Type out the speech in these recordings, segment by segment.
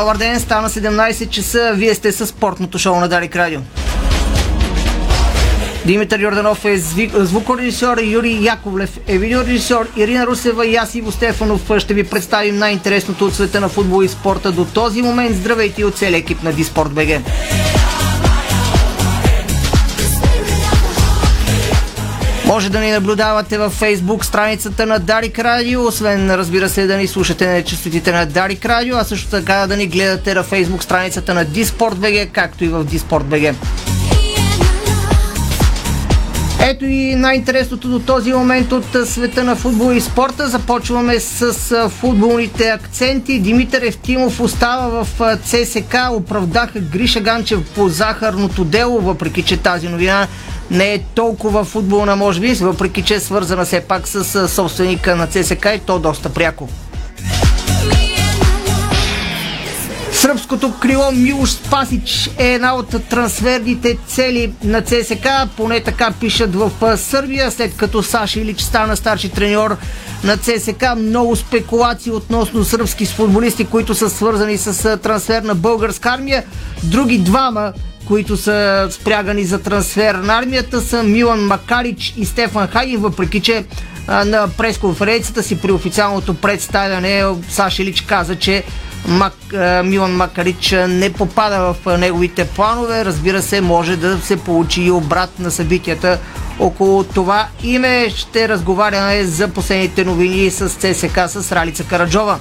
Добър ден, стана 17 часа. Вие сте с спортното шоу на Дарик Радио. Димитър Йорданов е звукорежисьор, Юрий Яковлев е видеорежисьор, Ирина Русева и аз Иво Стефанов ще ви представим най-интересното от света на футбол и спорта до този момент. Здравейте от целия екип на Диспорт БГ. Може да ни наблюдавате във Facebook страницата на Дарик Радио, освен разбира се да ни слушате на частотите на Дарик Радио, а също така да ни гледате на Facebook страницата на Диспорт БГ, както и в Диспорт БГ. Ето и най-интересното до този момент от света на футбол и спорта. Започваме с футболните акценти. Димитър Евтимов остава в ЦСК. Оправдаха Гриша Ганчев по захарното дело, въпреки че тази новина не е толкова футболна, може би, въпреки че е свързана все пак с собственика на ЦСК и то доста пряко. Сръбското крило Милош Спасич е една от трансферните цели на ЦСК, поне така пишат в Сърбия, след като Саша Илич стана старши треньор на ЦСК. Много спекулации относно сръбски футболисти, които са свързани с трансфер на българска армия. Други двама които са спрягани за трансфер на армията са Милан Макарич и Стефан Хагин, въпреки че на пресконференцията си при официалното представяне Саша Илич каза, че Мак, Милан Макарич не попада в неговите планове. Разбира се, може да се получи и обрат на събитията около това име. Ще разговаряме за последните новини с ЦСК с Ралица Караджова.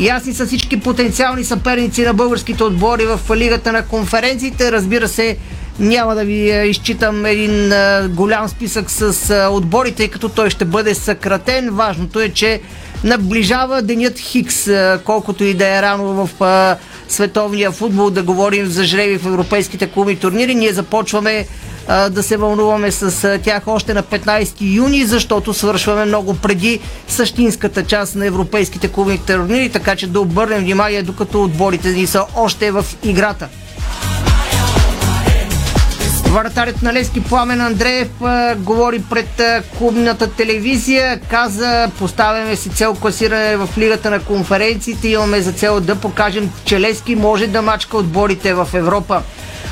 Ясни са всички потенциални съперници на българските отбори в Лигата на конференциите. Разбира се, няма да ви изчитам един голям списък с отборите, тъй като той ще бъде съкратен. Важното е, че наближава денят Хикс, колкото и да е рано в световния футбол да говорим за жреби в европейските клубни турнири. Ние започваме да се вълнуваме с тях още на 15 юни, защото свършваме много преди същинската част на европейските клубни турнири, така че да обърнем внимание, докато отборите ни са още в играта. Вратарят на Лески Пламен Андреев а, говори пред а, клубната телевизия. Каза, поставяме си цел класиране в лигата на конференциите. Имаме за цел да покажем, че Лески може да мачка отборите в Европа.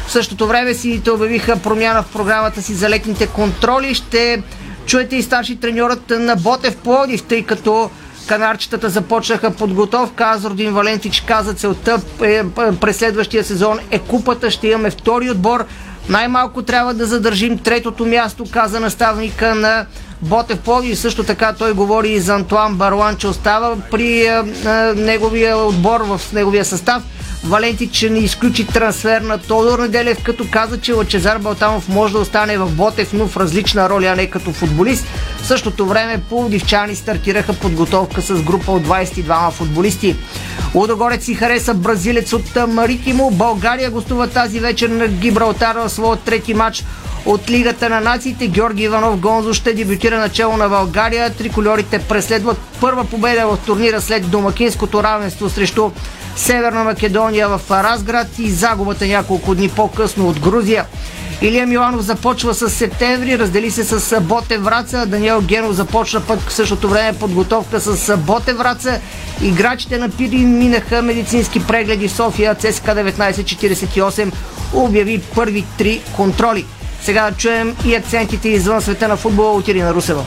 В същото време сините обявиха промяна в програмата си за летните контроли. Ще чуете и старши треньорът на Ботев Плодив, тъй като канарчетата започнаха подготовка. Азордин Валентич каза целта е, през следващия сезон е купата. Ще имаме втори отбор. Най-малко трябва да задържим третото място, каза наставника на Ботев Плоди също така той говори и за Антуан Барлан, че остава при а, а, неговия отбор в неговия състав. Валентич не изключи трансфер на Тодор Неделев, като каза, че Лачезар Балтамов може да остане в Ботев, но в различна роля, а не като футболист. В същото време пловдивчани стартираха подготовка с група от 22 футболисти. Лудогорец си хареса бразилец от Маритимо. България гостува тази вечер на Гибралтар в своят трети матч от Лигата на нациите. Георги Иванов Гонзо ще дебютира начало на България. Триколорите преследват първа победа в турнира след домакинското равенство срещу Северна Македония в Разград и загубата няколко дни по-късно от Грузия. Илия Миланов започва с септември, раздели се с Боте Враца. Даниел Генов започна пък в същото време подготовка с Боте Враца. Играчите на Пирин минаха медицински прегледи в София. ЦСК 1948 обяви първи три контроли. Сега да чуем и акцентите извън света на футбола от Ирина Русева.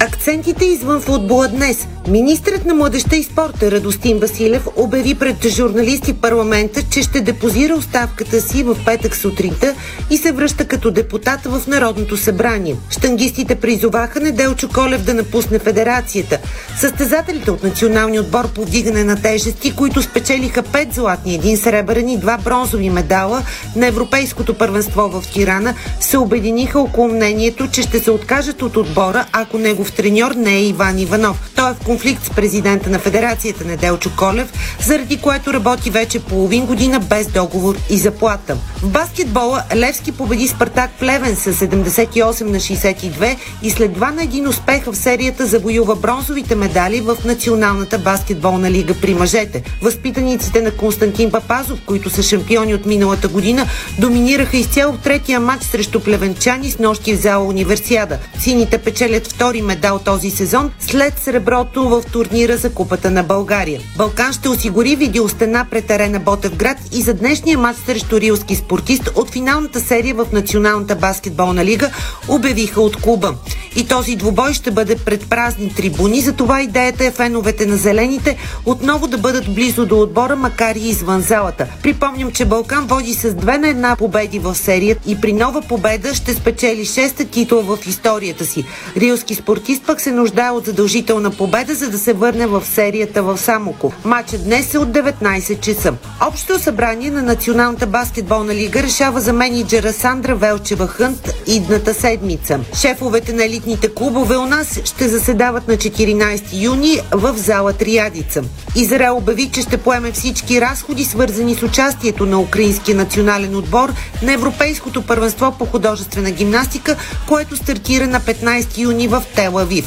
Акцентите извън футбола днес. Министрът на младеща и спорта Радостин Василев обяви пред журналисти парламента, че ще депозира оставката си в петък сутринта и се връща като депутат в Народното събрание. Штангистите призоваха Неделчо Колев да напусне федерацията. Състезателите от националния отбор по вдигане на тежести, които спечелиха 5 златни, един сребърен и два бронзови медала на Европейското първенство в Тирана, се обединиха около мнението, че ще се откажат от отбора, ако негов треньор не е Иван Иванов. Той е в конфликт с президента на Федерацията Неделчо Колев, заради което работи вече половин година без договор и заплата. В баскетбола Левски победи Спартак Плевен с 78 на 62 и след 2 на 1 успеха в серията завоюва бронзовите медали в Националната баскетболна лига при мъжете. Възпитаниците на Константин Папазов, които са шампиони от миналата година, доминираха изцяло в третия матч срещу плевенчани с нощи в зала Универсиада. Сините печелят втори медал този сезон след среброто в турнира за Купата на България. Балкан ще осигури видеостена пред арена Ботевград и за днешния матч срещу рилски спортист от финалната серия в Националната баскетболна лига обявиха от клуба. И този двубой ще бъде пред празни трибуни, затова идеята е феновете на зелените отново да бъдат близо до отбора, макар и извън залата. Припомням, че Балкан води с две на една победи в серия и при нова победа ще спечели шеста титул в историята си. Рилски спортист пък се нуждае от задължителна победа, за да се върне в серията в Самоко. Матчът днес е от 19 часа. Общото събрание на Националната баскетболна лига решава за менеджера Сандра Велчева Хънт идната седмица. Шефовете на елитните клубове у нас ще заседават на 14 юни в зала Триадица. Израел обяви, че ще поеме всички разходи, свързани с участието на украинския национален отбор на Европейското първенство по художествена гимнастика, което стартира на 15 юни в Тел-Авив.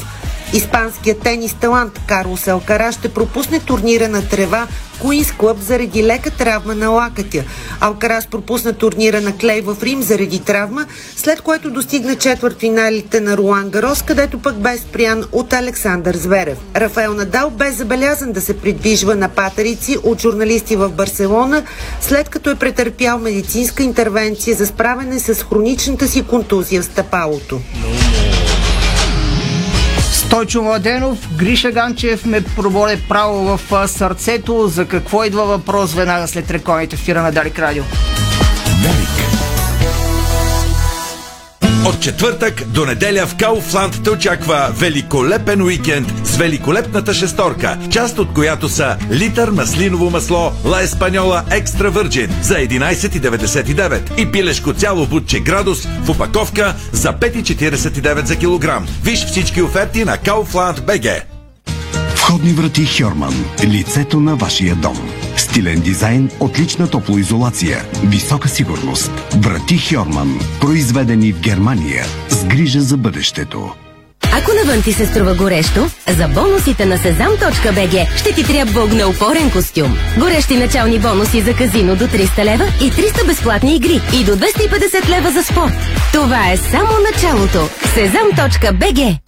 Испанският тенис талант Карлос Алкара ще пропусне турнира на трева Куинс Клъб заради лека травма на лакътя. Алкарас пропусна турнира на Клей в Рим заради травма, след което достигна четвърт финалите на Руан Гарос, където пък бе спрян от Александър Зверев. Рафаел Надал бе забелязан да се придвижва на патерици от журналисти в Барселона, след като е претърпял медицинска интервенция за справяне с хроничната си контузия в стъпалото. Стойчо Младенов, Гриша Ганчев ме проболе право в сърцето. За какво идва въпрос веднага след рекламите фира на Дарик Радио? Дарик. От четвъртък до неделя в Кауфланд те очаква великолепен уикенд с великолепната шесторка, част от която са литър маслиново масло Ла Еспаньола Екстра Върджин за 11,99 и пилешко цяло бутче градус в упаковка за 5,49 за килограм. Виж всички оферти на Kaufland BG. Входни врати Хьорман. Лицето на вашия дом. Стилен дизайн, отлична топлоизолация, висока сигурност. Врати Хьорман. Произведени в Германия. С грижа за бъдещето. Ако навън ти се струва горещо, за бонусите на sezam.bg ще ти трябва огнеупорен костюм. Горещи начални бонуси за казино до 300 лева и 300 безплатни игри и до 250 лева за спорт. Това е само началото. sezam.bg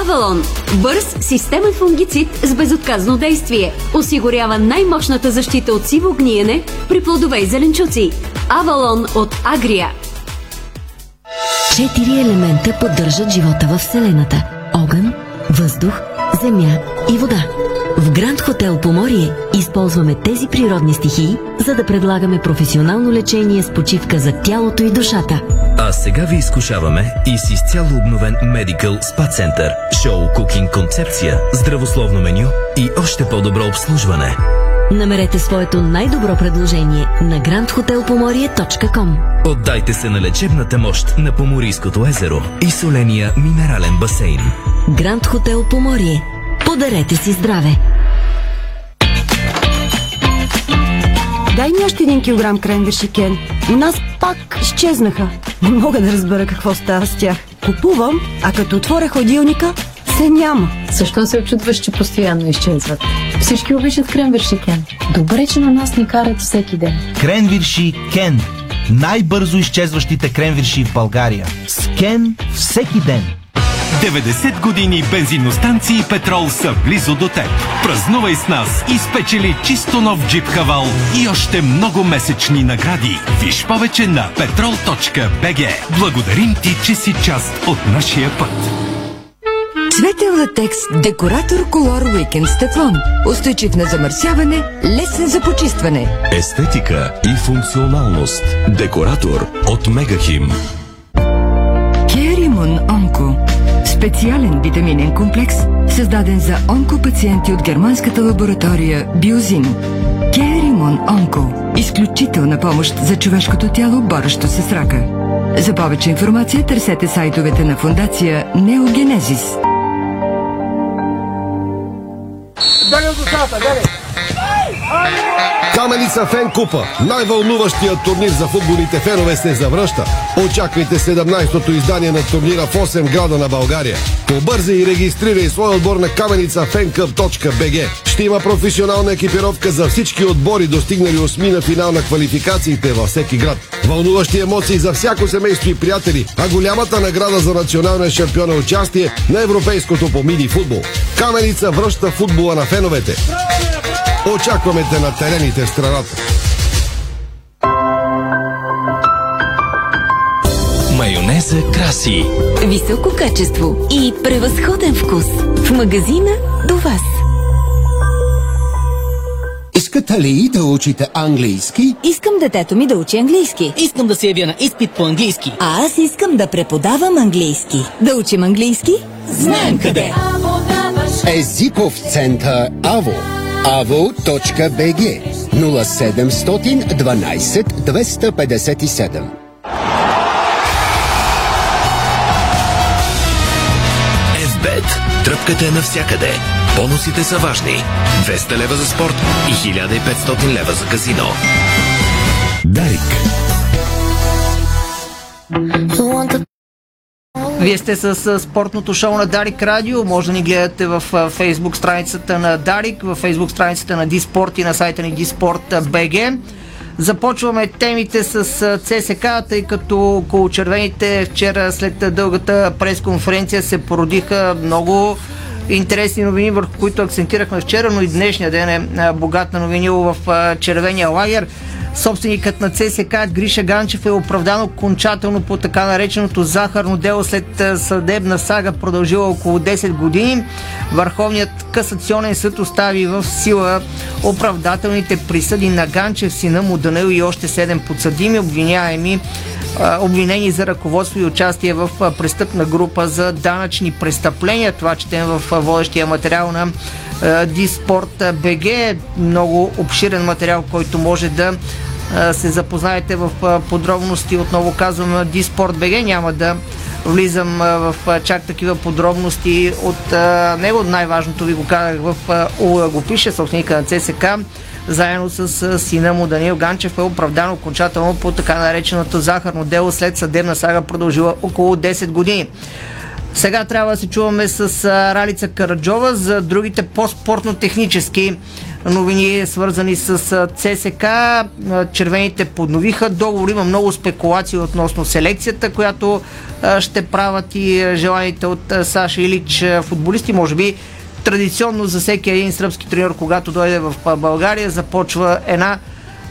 Авалон – бърз системен фунгицид с безотказно действие. Осигурява най-мощната защита от сиво гниене при плодове и зеленчуци. Авалон от Агрия. Четири елемента поддържат живота в Вселената. Огън, въздух, земя и вода. В Гранд Хотел Поморие използваме тези природни стихии, за да предлагаме професионално лечение с почивка за тялото и душата. А сега ви изкушаваме и с изцяло обновен Medical Spa Center, шоу кукинг концепция, здравословно меню и още по-добро обслужване. Намерете своето най-добро предложение на grandhotelpomorie.com Отдайте се на лечебната мощ на Поморийското езеро и соления минерален басейн. Гранд Хотел Поморие. Подарете си здраве! Дай ми още един килограм кренвирши, Кен. У нас пак изчезнаха. Не мога да разбера какво става с тях. Купувам, а като отворя ходилника, се няма. Защо се очудваш, че постоянно изчезват? Всички обичат кренвирши Кен. Добре, че на нас ни карат всеки ден. Кренвирши Кен. Най-бързо изчезващите кренвирши в България. С Кен всеки ден. 90 години бензиностанции петрол са близо до теб. Празнувай с нас и спечели чисто нов джип Хавал и още много месечни награди. Виж повече на petrol.bg. Благодарим ти, че си част от нашия път. Цветен латекс Декоратор Колор Уикенд с тефлон. Устойчив на замърсяване, лесен за почистване. Естетика и функционалност. Декоратор от Мегахим. Керимон Онко. Специален витаминен комплекс, създаден за онкопациенти от германската лаборатория Биозин. Керимон Онко. Изключителна помощ за човешкото тяло, борещо се с рака. За повече информация търсете сайтовете на фундация Неогенезис. Стягам душата, даде! Каменица Фен Купа. Най-вълнуващият турнир за футболните фенове се завръща. Очаквайте 17-то издание на турнира в 8 града на България. Побързи и регистрирай свой отбор на каменицафенкъп.бг. Ще има професионална екипировка за всички отбори, достигнали осми на финал на квалификациите във всеки град. Вълнуващи емоции за всяко семейство и приятели, а голямата награда за националния шампион е участие на европейското по мини футбол. Каменица връща футбола на феновете. Очакваме те на терените в страната. Майонеза краси. Високо качество и превъзходен вкус. В магазина до вас. Искате ли да учите английски? Искам детето ми да учи английски. Искам да се явя на изпит по английски. А аз искам да преподавам английски. Да учим английски? Знаем къде! Езиков център АВО avo.bg 0712 257 FBET. Тръпката е навсякъде. Бонусите са важни. 200 лева за спорт и 1500 лева за казино. Дарик. Вие сте с спортното шоу на Дарик Радио. Може да ни гледате в фейсбук страницата на Дарик, в фейсбук страницата на Диспорт и на сайта ни Диспорт.bg. Започваме темите с ЦСК, тъй като около червените вчера след дългата пресконференция се породиха много интересни новини, върху които акцентирахме вчера, но и днешния ден е богат на новини в червения лагер. Собственикът на ЦСК Гриша Ганчев е оправдан окончателно по така нареченото захарно дело след а, съдебна сага, продължила около 10 години. Върховният касационен съд остави в сила оправдателните присъди на Ганчев, сина му Данил и още 7 подсъдими, обвиняеми обвинени за ръководство и участие в престъпна група за данъчни престъпления. Това четем в водещия материал на Диспорт БГ. Много обширен материал, който може да се запознаете в подробности. Отново казвам Диспорт БГ. Няма да влизам в чак такива подробности от него. Най-важното ви го казах в Ула го пише, собственика на ЦСК заедно с сина му Даниил Ганчев е оправдан окончателно по така нареченото захарно дело след съдебна сага продължила около 10 години. Сега трябва да се чуваме с Ралица Караджова за другите по-спортно-технически новини, свързани с ЦСК. Червените подновиха договор. Има много спекулации относно селекцията, която ще правят и желаните от Саша Илич футболисти. Може би традиционно за всеки един сръбски треньор, когато дойде в България, започва една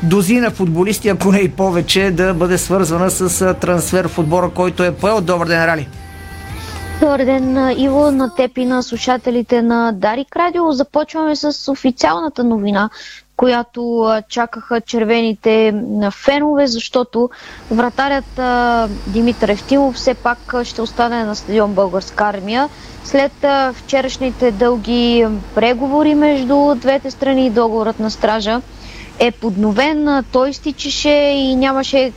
дозина футболисти, ако не и повече, да бъде свързвана с трансфер в отбора, който е поел. Добър ден, Рали! Добър ден, Иво, на теб и на слушателите на Дарик Радио. Започваме с официалната новина, която чакаха червените фенове, защото вратарят Димитър Евтимов все пак ще остане на стадион Българска армия. След вчерашните дълги преговори между двете страни, договорът на стража е подновен, той изтичаше и нямаше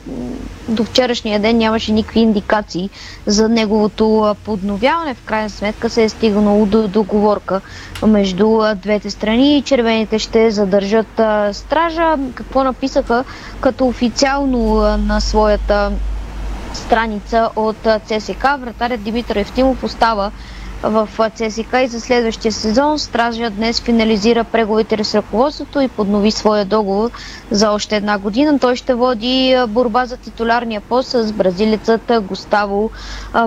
до вчерашния ден нямаше никакви индикации за неговото подновяване. В крайна сметка се е стигнало до договорка между двете страни и червените ще задържат стража. Какво написаха като официално на своята страница от ЦСК. Вратарят Димитър Евтимов остава в ЦСК и за следващия сезон. Стража днес финализира преговорите с ръководството и поднови своя договор за още една година. Той ще води борба за титулярния пост с бразилецът Густаво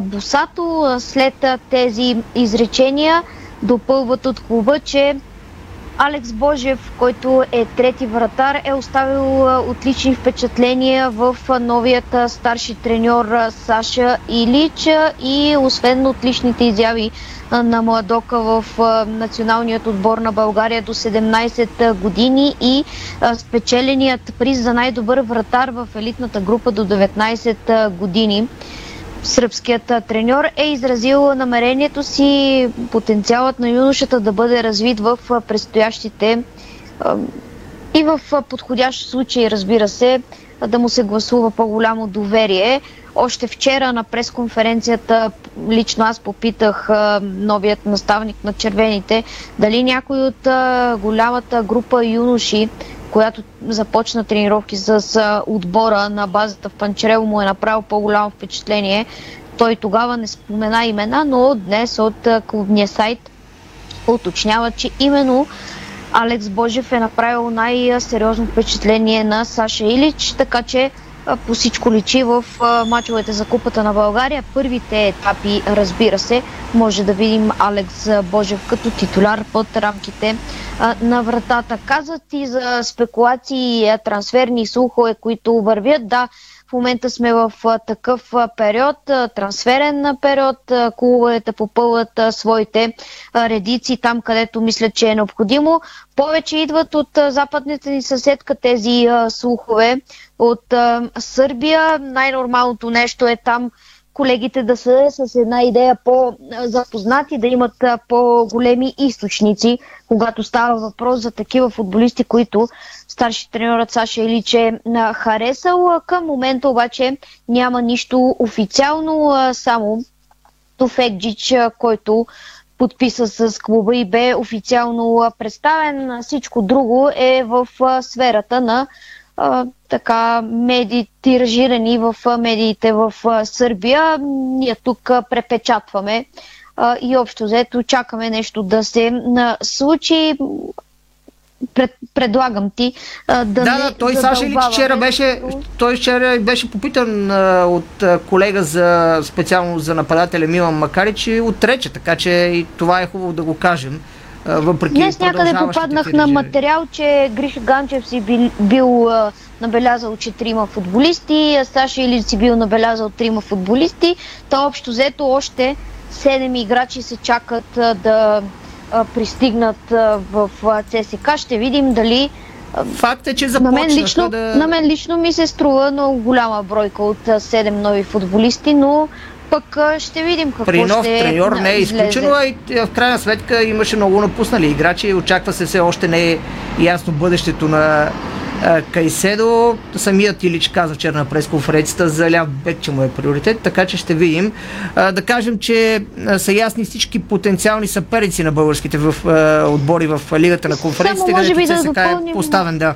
Босато. След тези изречения допълват от клуба, че Алекс Божев, който е трети вратар, е оставил отлични впечатления в новият старши треньор Саша Илич и освен отличните изяви на Младока в националният отбор на България до 17 години и спечеленият приз за най-добър вратар в елитната група до 19 години. Сръбският треньор е изразил намерението си потенциалът на юношата да бъде развит в предстоящите и в подходящ случай, разбира се, да му се гласува по-голямо доверие. Още вчера на пресконференцията лично аз попитах новият наставник на червените дали някой от голямата група юноши, която започна тренировки с отбора на базата в Панчерево му е направил по-голямо впечатление. Той тогава не спомена имена, но днес от клубния сайт уточнява, че именно Алекс Божев е направил най-сериозно впечатление на Саша Илич, така че по всичко личи в мачовете за Купата на България. Първите етапи, разбира се, може да видим Алекс Божев като титуляр под рамките на вратата. Казват и за спекулации, трансферни слухове, които вървят. Да, в момента сме в такъв период, трансферен период. Клубовете попълват своите редици там, където мислят, че е необходимо. Повече идват от а, западните ни съседка тези слухове. От Сърбия най-нормалното нещо е там колегите да са с една идея по-запознати, да имат по-големи източници, когато става въпрос за такива футболисти, които старши тренерът Саша Илич е а, харесал. Към момента обаче няма нищо официално, само Туфекджич, който подписа с клуба и бе официално представен. Всичко друго е в сферата на а, така медии, тиражирани в медиите в Сърбия. Ние тук препечатваме и общо взето чакаме нещо да се случи. Пред, предлагам ти а, да Да, не да, той Саша Илич вчера беше, той вчера беше попитан а, от а, колега за специално за нападателя Милан Макарич и отрече, така че и това е хубаво да го кажем. А, въпреки Днес някъде попаднах на материал, че Гриша Ганчев си бил, бил а, набелязал, че трима футболисти, а Саша Илич си бил набелязал трима футболисти. То общо взето още седем играчи се чакат а, да пристигнат в ЦСК. Ще видим дали Факт е, че на мен, започнаха лично, да- на мен лично ми се струва много голяма бройка от а, 7 нови футболисти, но пък ще видим какво При нов ще треньор не е изключено, а и в крайна сметка имаше много напуснали играчи очаква се все още не е ясно бъдещето на Кайседо. Самият Илич каза вчера на пресконференцията за ляв бек, че му е приоритет, така че ще видим. А, да кажем, че а, са ясни всички потенциални съперници на българските в, отбори в Лигата на би където да ЦСК е допълним- поставен, да.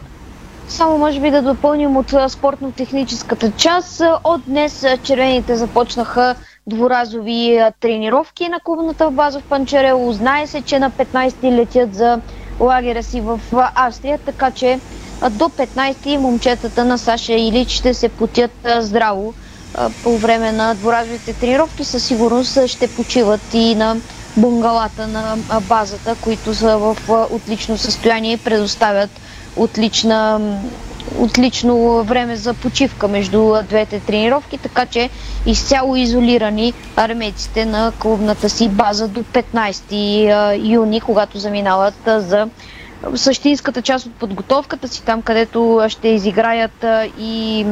Само може би да допълним от спортно-техническата част. От днес червените започнаха дворазови тренировки на клубната база в Панчарело. Знае се, че на 15-ти летят за лагера си в Австрия, така че до 15-ти момчетата на Саша Илич ще се потят здраво по време на дворазовите тренировки. Със сигурност ще почиват и на бунгалата на базата, които са в отлично състояние и предоставят отлична, отлично време за почивка между двете тренировки, така че изцяло изолирани армейците на клубната си база до 15 а, юни, когато заминават за същинската част от подготовката си, там където ще изиграят и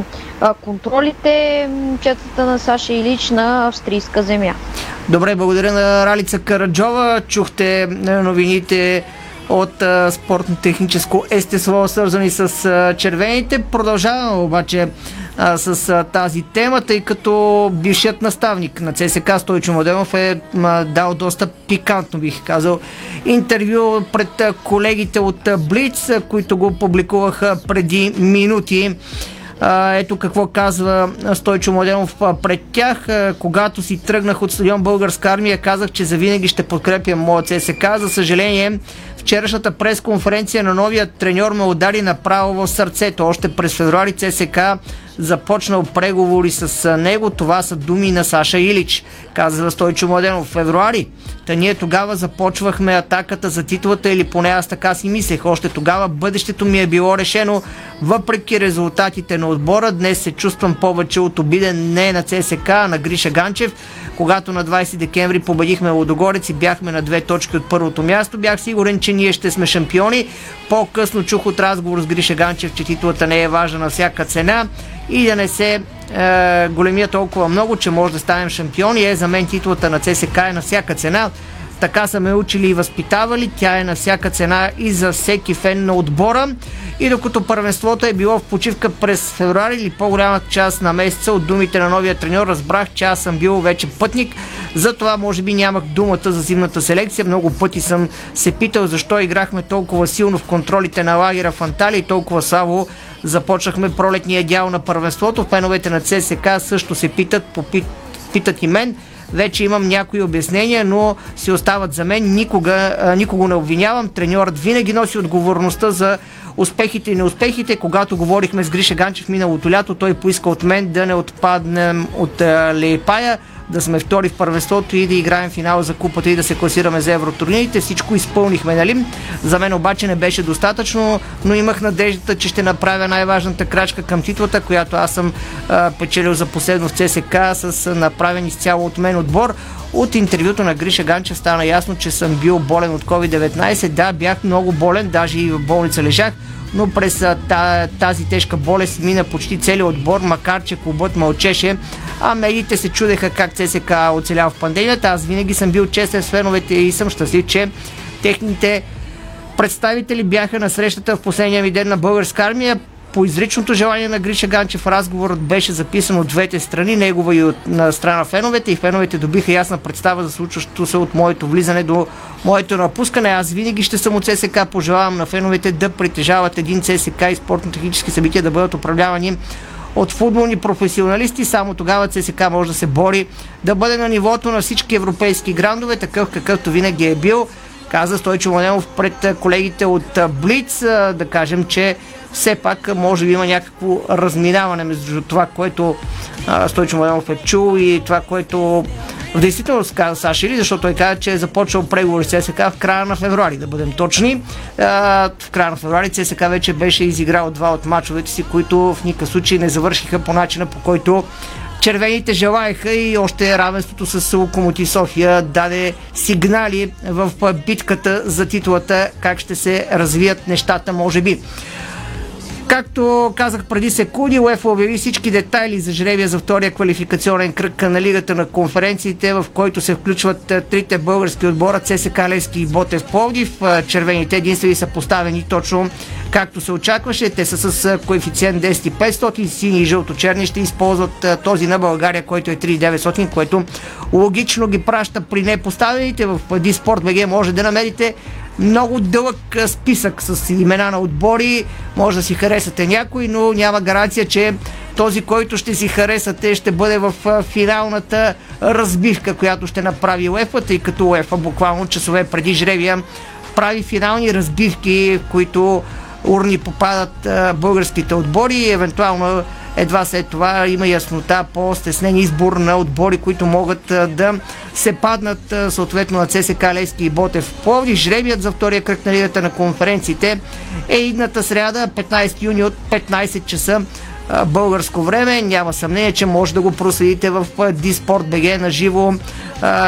контролите момчетата на Саша Илич на австрийска земя. Добре, благодаря на Ралица Караджова. Чухте е, новините от а, спортно-техническо естество, свързани с а, червените. Продължаваме обаче с а, тази тема, тъй като бившият наставник на ЦСК Стойчо Модемов е а, дал доста пикантно, бих казал, интервю пред колегите от Блиц, които го публикуваха преди минути. Ето какво казва Стойчо Младенов пред тях. Когато си тръгнах от стадион Българска армия, казах, че завинаги ще подкрепям моят ЦСК. За съжаление, вчерашната пресконференция на новия треньор ме удари направо в сърцето. Още през февруари ЦСК започнал преговори с него. Това са думи на Саша Илич, казва Стойчо Младенов. В февруари. Та ние тогава започвахме атаката за титлата или поне аз така си мислех. Още тогава бъдещето ми е било решено. Въпреки резултатите на отбора, днес се чувствам повече от обиден не на ЦСК, а на Гриша Ганчев. Когато на 20 декември победихме Лодогорец и бяхме на две точки от първото място, бях сигурен, че ние ще сме шампиони. По-късно чух от разговор с Гриша Ганчев, че титлата не е важна на всяка цена и да не се е, големия толкова много, че може да станем шампиони. Е, за мен титлата на ЦСК е на всяка цена. Така са ме учили и възпитавали. Тя е на всяка цена и за всеки фен на отбора. И докато първенството е било в почивка през февруари или по-голяма част на месеца от думите на новия треньор, разбрах, че аз съм бил вече пътник. Затова може би нямах думата за зимната селекция. Много пъти съм се питал защо играхме толкова силно в контролите на лагера в Анталия и толкова слабо започнахме пролетния дял на първенството. Феновете на ЦСК също се питат, попит, питат и мен. Вече имам някои обяснения, но си остават за мен. Никога, никого не обвинявам. Треньорът винаги носи отговорността за успехите и неуспехите. Когато говорихме с Гриша Ганчев миналото лято, той поиска от мен да не отпаднем от Лейпая да сме втори в първенството и да играем финал за купата и да се класираме за евротурнирите. Всичко изпълнихме, нали? За мен обаче не беше достатъчно, но имах надеждата, че ще направя най-важната крачка към титлата, която аз съм а, печелил за последно в ЦСК с направен изцяло от мен отбор. От интервюто на Гриша Ганчев стана ясно, че съм бил болен от COVID-19. Да, бях много болен, даже и в болница лежах, но през тази тежка болест мина почти целият отбор, макар че клубът мълчеше, а медиите се чудеха как ЦСК оцелял в пандемията. Аз винаги съм бил честен с феновете и съм щастлив, че техните представители бяха на срещата в последния ми ден на българска армия. По изричното желание на Гриша Ганчев разговорът беше записан от двете страни, негова и от на страна феновете и феновете добиха ясна представа за случващото се от моето влизане до моето напускане. Аз винаги ще съм от ЦСК, пожелавам на феновете да притежават един ЦСК и спортно-технически събития да бъдат управлявани от футболни професионалисти. Само тогава ЦСК може да се бори да бъде на нивото на всички европейски грандове, такъв какъвто винаги е бил. Каза Стойчо Манелов пред колегите от Блиц, да кажем, че все пак може би има някакво разминаване между това, което Стойчо Манелов е чул и това, което в действителност каза Саши Или, защото той каза, че е започвал преговори с ЦСК в края на февруари, да бъдем точни. В края на февруари ЦСК вече беше изиграл два от мачовете си, които в никакъв случай не завършиха по начина, по който червените желаяха и още равенството с Локомотив София даде сигнали в битката за титулата как ще се развият нещата, може би. Както казах преди секунди, УЕФА обяви всички детайли за жребия за втория квалификационен кръг на Лигата на конференциите, в който се включват трите български отбора ЦСК Лески и Ботев Пловдив. Червените единствени са поставени точно както се очакваше. Те са с коефициент 10 500, сини и жълто-черни ще използват този на България, който е 3900, което логично ги праща при непоставените. В Диспорт БГ може да намерите много дълъг списък с имена на отбори. Може да си харесате някой, но няма гаранция, че този, който ще си харесате, ще бъде в финалната разбивка, която ще направи УЕФА, тъй като УЕФА буквално часове преди жребия прави финални разбивки, в които урни попадат българските отбори и евентуално едва след това има яснота по стеснен избор на отбори, които могат да се паднат съответно на ЦСК Лески и Ботев Пловдив. Жребият за втория кръг на лигата на конференциите е идната сряда, 15 юни от 15 часа българско време. Няма съмнение, че може да го проследите в Диспорт БГ на живо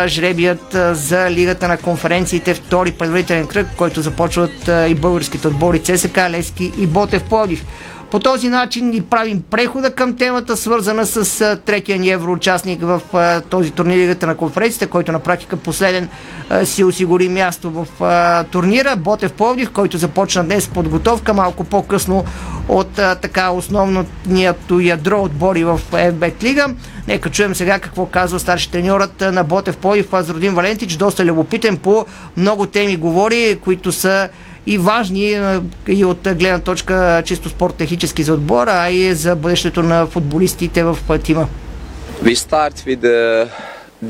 жребият за Лигата на конференциите, втори предварителен кръг, който започват и българските отбори ЦСК, Лески и Ботев Пловдив. По този начин ни правим прехода към темата, свързана с третия ни евроучастник в този турнир Лигата на конференцията, който на практика последен си осигури място в турнира. Ботев Пловдив, който започна днес подготовка малко по-късно от така основното ядро отбори в FBET Лига. Нека чуем сега какво казва старши треньорът на Ботев Пловдив Азродин Валентич. Доста любопитен по много теми говори, които са и важни и от гледна точка чисто спорт-технически за отбора, а и за бъдещето на футболистите в тима. We start with uh,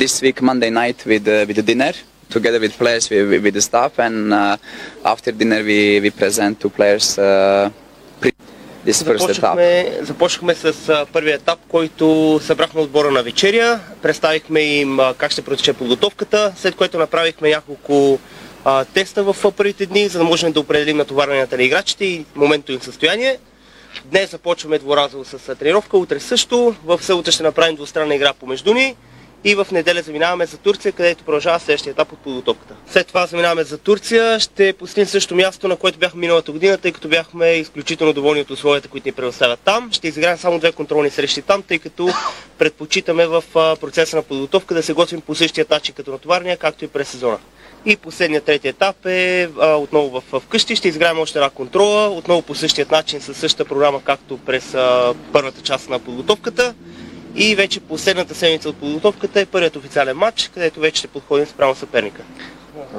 this week Monday night with uh, with the dinner together with players with, with the staff and uh, after dinner we we present to players uh, this first започнахме, etap. Започнахме с uh, първия етап, който събрахме отбора на вечеря, представихме им uh, как ще протече подготовката, след което направихме няколко а, теста в първите дни, за да можем да определим натоварванията на играчите и моментното им състояние. Днес започваме дворазово с тренировка, утре също. В събота ще направим двустранна игра помежду ни и в неделя заминаваме за Турция, където продължава следващия етап от подготовката. След това заминаваме за Турция, ще посетим също място, на което бяхме миналата година, тъй като бяхме изключително доволни от условията, които ни предоставят там. Ще изиграем само две контролни срещи там, тъй като предпочитаме в процеса на подготовка да се готвим по същия начин като натоварния, както и през сезона. И последният трети етап е а, отново в, в къщи. Ще изграем още една контрола, отново по същия начин, с същата програма, както през а, първата част на подготовката. И вече последната седмица от подготовката е първият официален матч, където вече ще подходим спрямо съперника.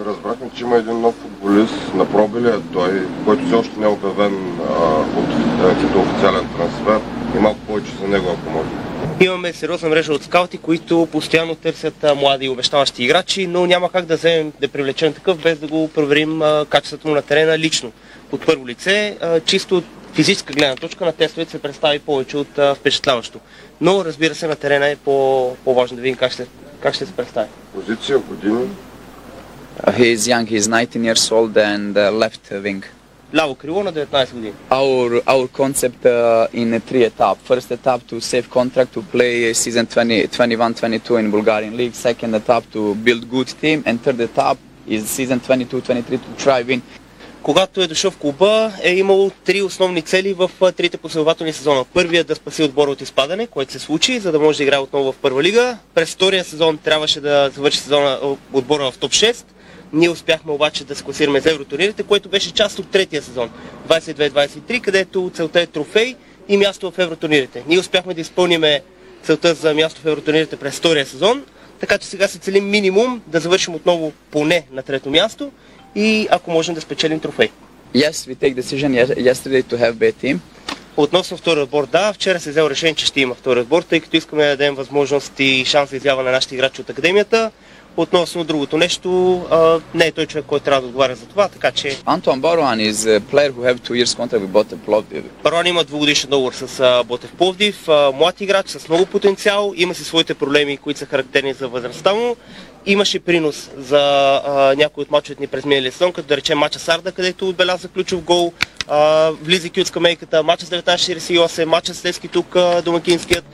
Разбрахме, че има един нов футболист на пробилия, той, който все още не е обявен а, от, като официален трансфер. И малко повече за него, ако може. Имаме сериозна мрежа от скаути, които постоянно търсят а, млади и обещаващи играчи, но няма как да вземем да привлечем такъв, без да го проверим а, качеството му на терена лично. От първо лице, а, чисто от физическа гледна точка на тестовете се представи повече от а, впечатляващо. Но разбира се, на терена е по, по-важно да видим как ще, как ще се представи. Позиция, години? Uh, he is young, he is 19 years old and uh, left wing. Ляво крило на 19 години. Our our concept uh, in three etaps. First etap to save contract to play season 20, 21-22 in Bulgarian league. Second etap to build good team, and third etap is season 22-23 to try win. Когато е дошъл в клуба, е имал три основни цели в трите последователни сезона. Първият да спаси отбора от изпадане, което се случи, за да може да играе отново в първа лига. През втория сезон трябваше да завърши сезона отбора в топ 6. Ние успяхме обаче да се класираме за евротурнирите, което беше част от третия сезон 22-23, където целта е трофей и място в евротурнирите. Ние успяхме да изпълниме целта за място в евротурнирите през втория сезон, така че сега се целим минимум да завършим отново поне на трето място и ако можем да спечелим трофей. Yes, we take decision yes- yesterday to have B team. Относно втори отбор, да, вчера се взел решение, че ще има втори отбор, тъй като искаме да дадем възможност и шанс за изява на нашите играчи от академията. Относно другото нещо, а, не е той човек, който трябва да отговаря за това, така че... Antoine Barouan is a player who have two years contract with Bote Plovdiv. Барон има двугодишен договор с Ботев Пловдив, млад играч с много потенциал, има си своите проблеми, които са характерни за възрастта му. Имаше принос за а, някои от мачовете ни през миналия сезон, като да речем мача Сарда, където отбеляза ключов гол, а, влизайки от скамейката, мача с 1948, мача с Левски тук, а, домакинският.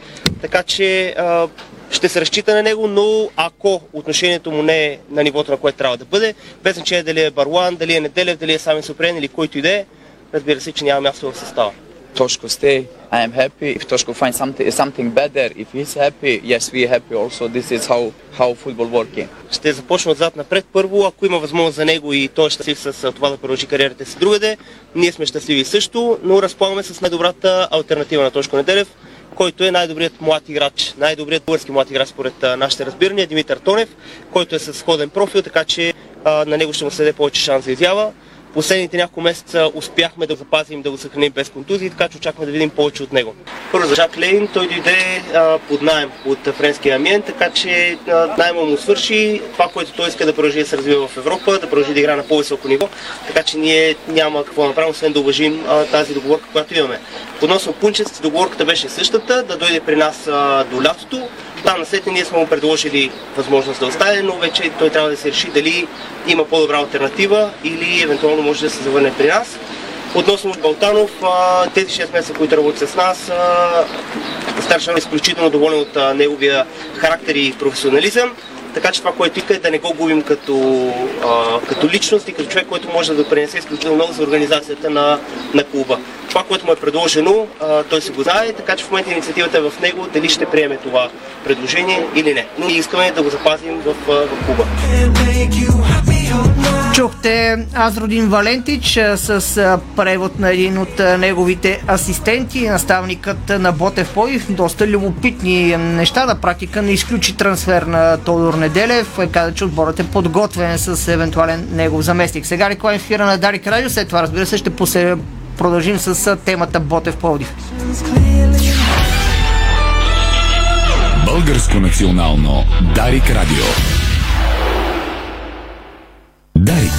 Така че а, ще се разчита на него, но ако отношението му не е на нивото, на което трябва да бъде, без значение дали е Баруан, дали е Неделев, дали е Сами Супрен или който и да е, разбира се, че няма място в състава. Toshko stay, I am happy. If Toshko finds something something better, if he's happy, yes, we happy also. This is how how football working. Ще започна отзад напред. Първо, ако има възможност за него и той е щастлив с това да продължи кариерата си другаде, ние сме щастливи също, но разполагаме с най-добрата альтернатива на Тошко Неделев, който е най-добрият млад играч, най-добрият български млад играч според нашите разбирания, Димитър Тонев, който е с сходен профил, така че а, на него ще му се даде повече шанс за изява. Последните няколко месеца успяхме да го запазим, да го съхраним без контузии, така че очакваме да видим повече от него. Първо за Жак Лейн, той дойде а, под найем от френския амиен, така че а, найма му свърши. Това, което той иска да продължи да се развива в Европа, да продължи да играе на по-високо ниво, така че ние няма какво направим, освен да уважим а, тази договорка, която имаме. Относно Пунчец, договорката беше същата, да дойде при нас а, до лятото. Там на след ние сме му предложили възможност да остане, но вече той трябва да се реши дали има по-добра альтернатива или евентуално може да се завърне при нас. Относно Балтанов, тези 6 месеца, които работи с нас, старшан е изключително доволен от неговия характер и професионализъм. Така че това, което иска е да не го губим като, а, като личност и като човек, който може да допринесе изключително много за организацията на, на клуба. Това, което му е предложено, а, той се го знае, така че в момента инициативата е в него дали ще приеме това предложение или не. Но ние искаме да го запазим в, в клуба. Чухте Азродин Валентич с превод на един от неговите асистенти, наставникът на Ботев Поив. Доста любопитни неща. На практика не изключи трансфер на Тодор Неделев. Е, Каза, че отборът е подготвен с евентуален негов заместник. Сега реклама ефира на Дарик Радио. След това, разбира се, ще посе... продължим с темата Ботев Пловдив. Българско национално Дарик Радио. Дарик.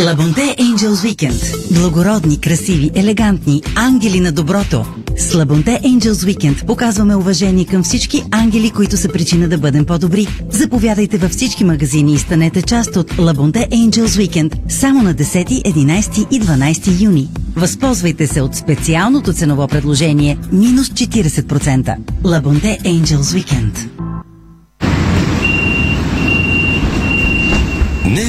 Лабонте Angels Weekend. Благородни, красиви, елегантни, ангели на доброто. С Лабонте Angels Weekend показваме уважение към всички ангели, които са причина да бъдем по-добри. Заповядайте във всички магазини и станете част от Лабонте Angels Weekend само на 10, 11 и 12 юни. Възползвайте се от специалното ценово предложение минус 40%. Лабонте Angels Weekend. Не е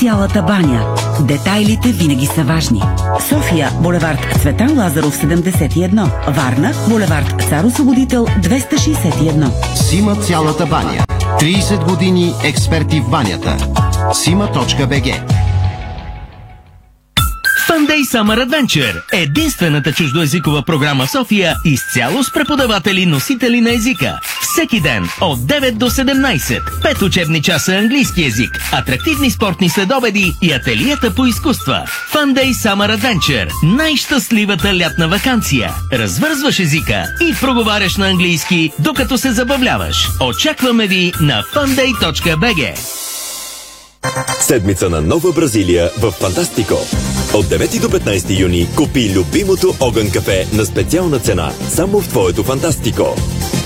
Цялата баня. Детайлите винаги са важни. София, булевард Цветан Лазаров 71. Варна, булевард Цар Освободител 261. Сима цялата баня. 30 години експерти в банята. Сима.бг Funday Summer Adventure – единствената чуждоязикова програма в София изцяло с преподаватели носители на езика. Всеки ден от 9 до 17. Пет учебни часа английски език, атрактивни спортни следобеди и ателиета по изкуства. Funday Summer Adventure – най-щастливата лятна вакансия. Развързваш езика и проговаряш на английски, докато се забавляваш. Очакваме ви на funday.bg. Седмица на Нова Бразилия в Фантастико. От 9 до 15 юни купи любимото огън кафе на специална цена само в твоето Фантастико.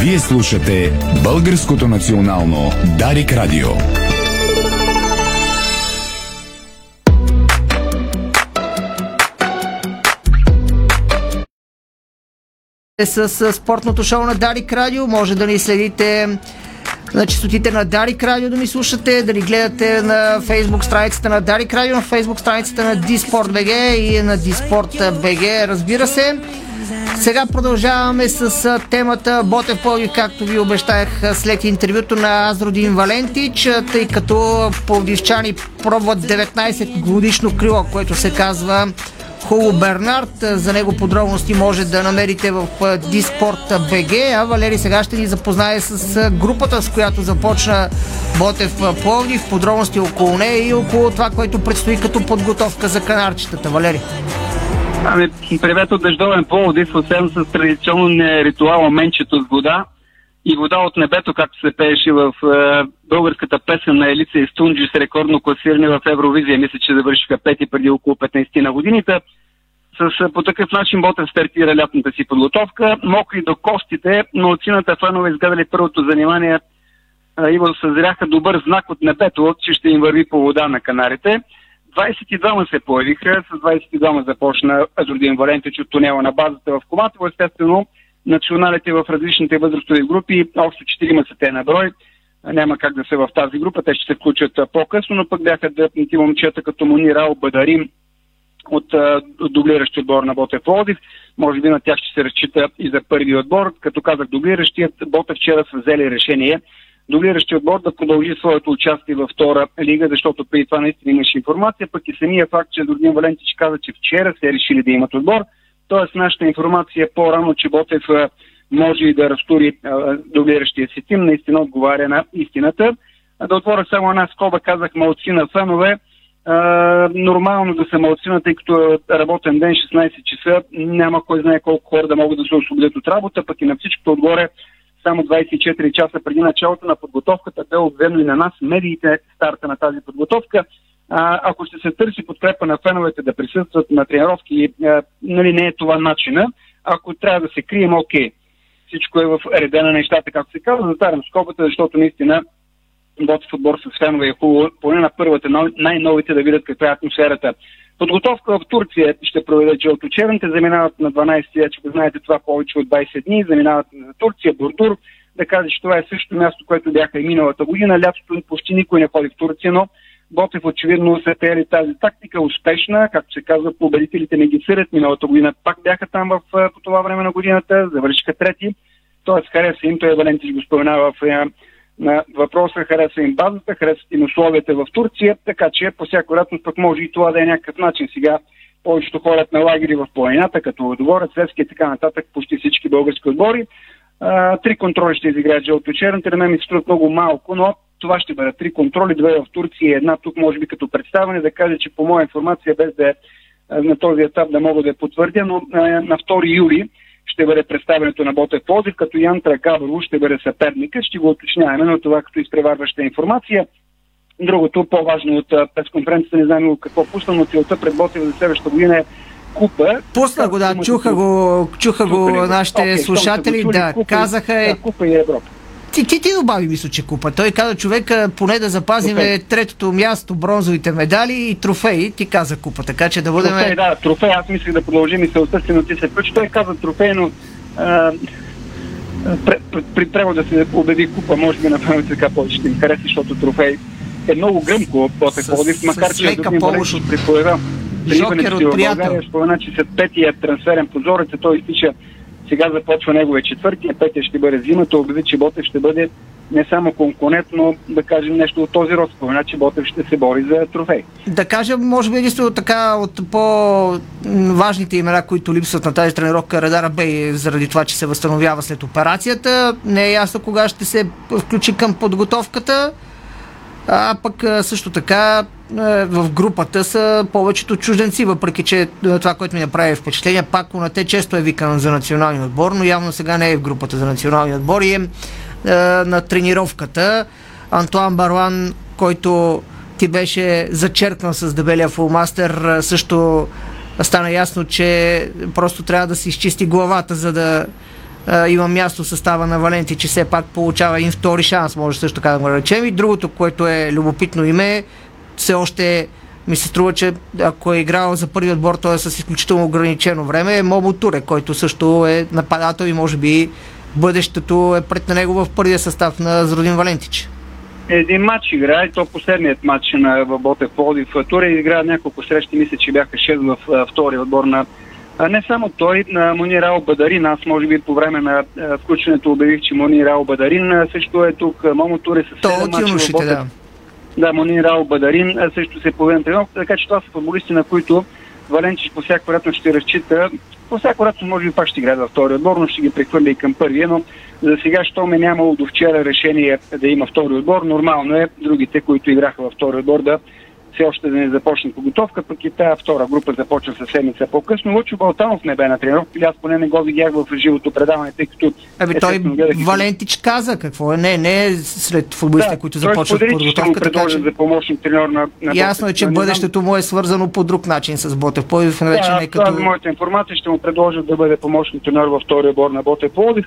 Вие слушате Българското национално Дарик Радио. с, с спортното шоу на Дарик Радио. Може да ни следите на частотите на Дарик Радио да ни слушате, да ни гледате на фейсбук страницата на Дарик Радио, на фейсбук страницата на Диспорт БГ и на Диспорт БГ, разбира се. Сега продължаваме с темата Ботев Пловдив, както ви обещах след интервюто на Азродин Валентич, тъй като пловдивчани пробват 19 годишно крило, което се казва Хубаво Бернард. За него подробности може да намерите в Диспорт БГ, а Валери сега ще ни запознае с групата, с която започна Ботев Пловдив, подробности около нея и около това, което предстои като подготовка за канарчетата. Валери. Ами, привет от дъждовен Пловдив, съвсем с традиционния ритуал менчето с вода и вода от небето, както се пееше в е, българската песен на Елица и Стунджи с рекордно класиране в Евровизия. Мисля, че завършиха пети преди около 15 на годините. С, по такъв начин Ботев стартира лятната си подготовка. Мокри до костите, но от сината фенове изгадали първото занимание и го съзряха добър знак от небето, че ще им върви по вода на канарите. 22 се появиха, с 22 започна Азордин Валентич от тунела на базата в Коматово. Естествено, националите в различните възрастови групи, общо 4 са те на брой. Няма как да са в тази група, те ще се включат по-късно, но пък бяха дръпнати момчета като Монира Бадарим, от а, дублиращи отбор на Ботев Пловдив. Може би на тях ще се разчита и за първи отбор. Като казах дублиращият, Ботев вчера са взели решение дублиращия отбор да продължи своето участие във втора лига, защото преди това наистина имаше информация, пък и самия факт, че Дордин Валентич каза, че вчера се решили да имат отбор. Тоест нашата информация е по-рано, че Ботев може и да разтури дублиращия си тим, наистина отговаря на истината. Да отворя само една скоба, казах малци на фенове. нормално да са малцина, тъй като е работен ден, 16 часа, няма кой знае колко хора да могат да се освободят от работа, пък и на всичкото отгоре само 24 часа преди началото на подготовката бе обявено и на нас медиите старта на тази подготовка. А, ако ще се търси подкрепа на феновете да присъстват на тренировки, а, нали, не е това начина. Ако трябва да се крием, окей. Всичко е в реда на нещата, както се казва. Затарям скобата, защото наистина Ботев отбор с фенове е хубаво, поне на първата, най-новите да видят каква е атмосферата. Подготовка в Турция ще проведе Челточерните, заминават на 12 вече знаете това повече от 20 дни, заминават на Турция, Бурдур, да кажа, че това е същото място, което бяха и миналата година. Лятото почти никой не ходи в Турция, но Ботев очевидно са приели тази тактика успешна, както се казва, победителите не ги съдят. Миналата година пак бяха там в, по това време на годината, завършиха трети. Тоест хареса им, той Валентич го споменава в на въпроса, харесва им базата, харесват им условията в Турция, така че по всяка вероятност пък може и това да е някакъв начин. Сега повечето ходят на лагери в планината, като Водоворът, Свески и така нататък, почти всички български отбори. А, три контроли ще изиграят жълто-черните, на мен ми се струват много малко, но това ще бъдат три контроли, две в Турция и една тук, може би като представане, да кажа, че по моя информация, без да е на този етап да мога да я потвърдя, но на 2 юли ще бъде представенето на Ботев Плодив, като Ян Тракабърво ще бъде съперника. Ще го уточняваме, но това като изпреварваща информация. Другото, по-важно от пресконференцията, не знам какво пусна, но целта пред Ботев за следващата година е купа. Пусна го, да, чуха го, чуха го нашите okay, слушатели, да, купа, казаха е... Да, купа и Европа. Ти, ти, ти добави, мисля, че купа. Той каза човека, поне да запазим трофей. третото място, бронзовите медали и трофеи. Ти каза купа, така че да бъдем... Трофей, да, трофей. Аз мислих да продължим мисълта си, но ти се включи. Той каза трофей, но а, при, при превода се обяви купа, може би направим така повече ще им хареса, защото трофей е много гръмко по Ходив, макар че е помощ от припоева. Жокер от приятел. Спомена, че след петия трансферен прозорец той изтича сега започва неговия четвъртия, петия ще бъде зимата, обяви, че Ботев ще бъде не само конкурент, но да кажем нещо от този род. Спомена, че Ботев ще се бори за трофей. Да кажем, може би единствено така от по-важните имена, които липсват на тази тренировка Радара Бей, заради това, че се възстановява след операцията. Не е ясно кога ще се включи към подготовката. А пък също така в групата са повечето чужденци, въпреки че това, което ми направи впечатление, пак те често е викан за националния отбор, но явно сега не е в групата за националния отбор и е на тренировката. Антуан Баруан, който ти беше зачеркнал с дебелия фулмастер, също стана ясно, че просто трябва да се изчисти главата, за да има място в състава на Валенти, че все пак получава един втори шанс, може също така да го речем. И другото, което е любопитно име, все още ми се струва, че ако е играл за първи отбор, той е с изключително ограничено време, е Мобо Туре, който също е нападател и може би бъдещето е пред на него в първия състав на Зродин Валентич. Един матч игра и то последният матч на Ботев Плодив. Туре игра няколко срещи, мисля, че бяха 6 в втория отбор на а не само той, на Монирал Бадарин, аз може би по време на включването обявих, че Монирал Бадарин също е тук, Момо Туре с 7 мача да. Да, Монирал Бадарин също се появи на тренировка, така че това са футболисти, на които Валенчич по всяка вероятност ще разчита. По всяка вероятност може би пак ще играе във втори отбор, но ще ги прехвърля и към първия, но за сега, що ме нямало до вчера решение да има втори отбор, нормално е другите, които играха във втори отбор да все още да не започне подготовка, пък и тая втора група започва със седмица по-късно. Лучо Балтанов не бе на тренировка, аз поне не го видях в живото предаване, тъй като... Ами той гледах... Валентич каза какво е, не, не е сред футболистите, да, които започват подготовка. Така, че... за помощник треньор на, на Ясно е, че не бъдещето му е свързано по друг начин с Ботев. Плодив, да, не като... Това е моята информация, ще му предложат да бъде помощник треньор във втория бор на Ботев Плодив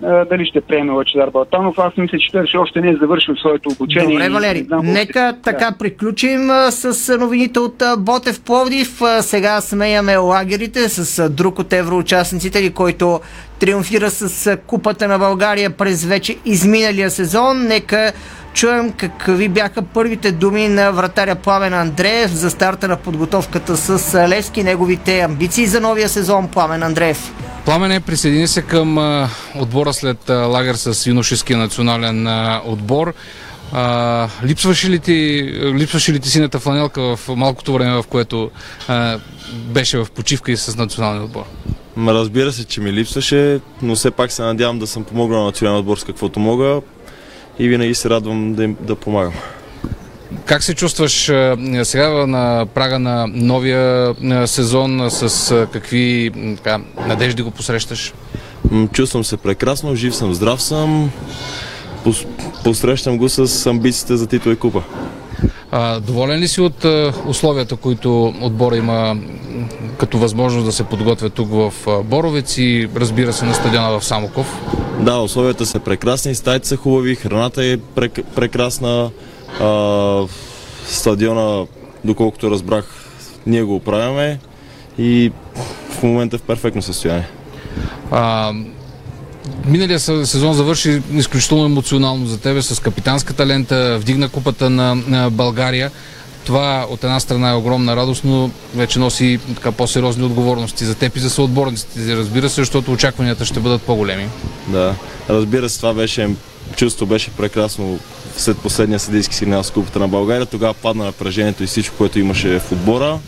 дали ще приеме Лачедар Балтанов. Аз мисля, че той още не е завършил своето обучение. Добре, Валери. Знам, Нека да. така приключим с новините от Ботев Пловдив. Сега смеяме лагерите с друг от евроучастниците, който триумфира с Купата на България през вече изминалия сезон. Нека чуем какви бяха първите думи на вратаря Пламен Андреев за старта на подготовката с Левски, неговите амбиции за новия сезон Пламен Андреев. Пламене присъедини се към а, отбора след а, лагер с юношеския национален а, отбор. А, липсваше, ли ти, липсваше ли ти синята фланелка в малкото време, в което а, беше в почивка и с националния отбор? Разбира се, че ми липсваше, но все пак се надявам да съм помогнал на националния отбор с каквото мога и винаги се радвам да, им, да помагам. Как се чувстваш сега на прага на новия сезон? С какви така, надежди го посрещаш? Чувствам се прекрасно, жив съм, здрав съм. Пос- Посрещам го с амбициите за титла и купа. А, доволен ли си от а, условията, които отбора има като възможност да се подготвя тук в а, Боровец и разбира се на стадиона в Самоков? Да, условията са прекрасни, стаите са хубави, храната е прек- прекрасна. А, стадиона, доколкото разбрах, ние го оправяме и в момента е в перфектно състояние. А, миналия се- сезон завърши изключително емоционално за тебе с капитанската лента, вдигна купата на, на България. Това от една страна е огромна радост, но вече носи така по-сериозни отговорности за теб и за съотборниците, разбира се, защото очакванията ще бъдат по-големи. Да, разбира се, това беше, чувство беше прекрасно след последния съдийски сигнал с Купата на България. Тогава падна напрежението и всичко, което имаше в отбора.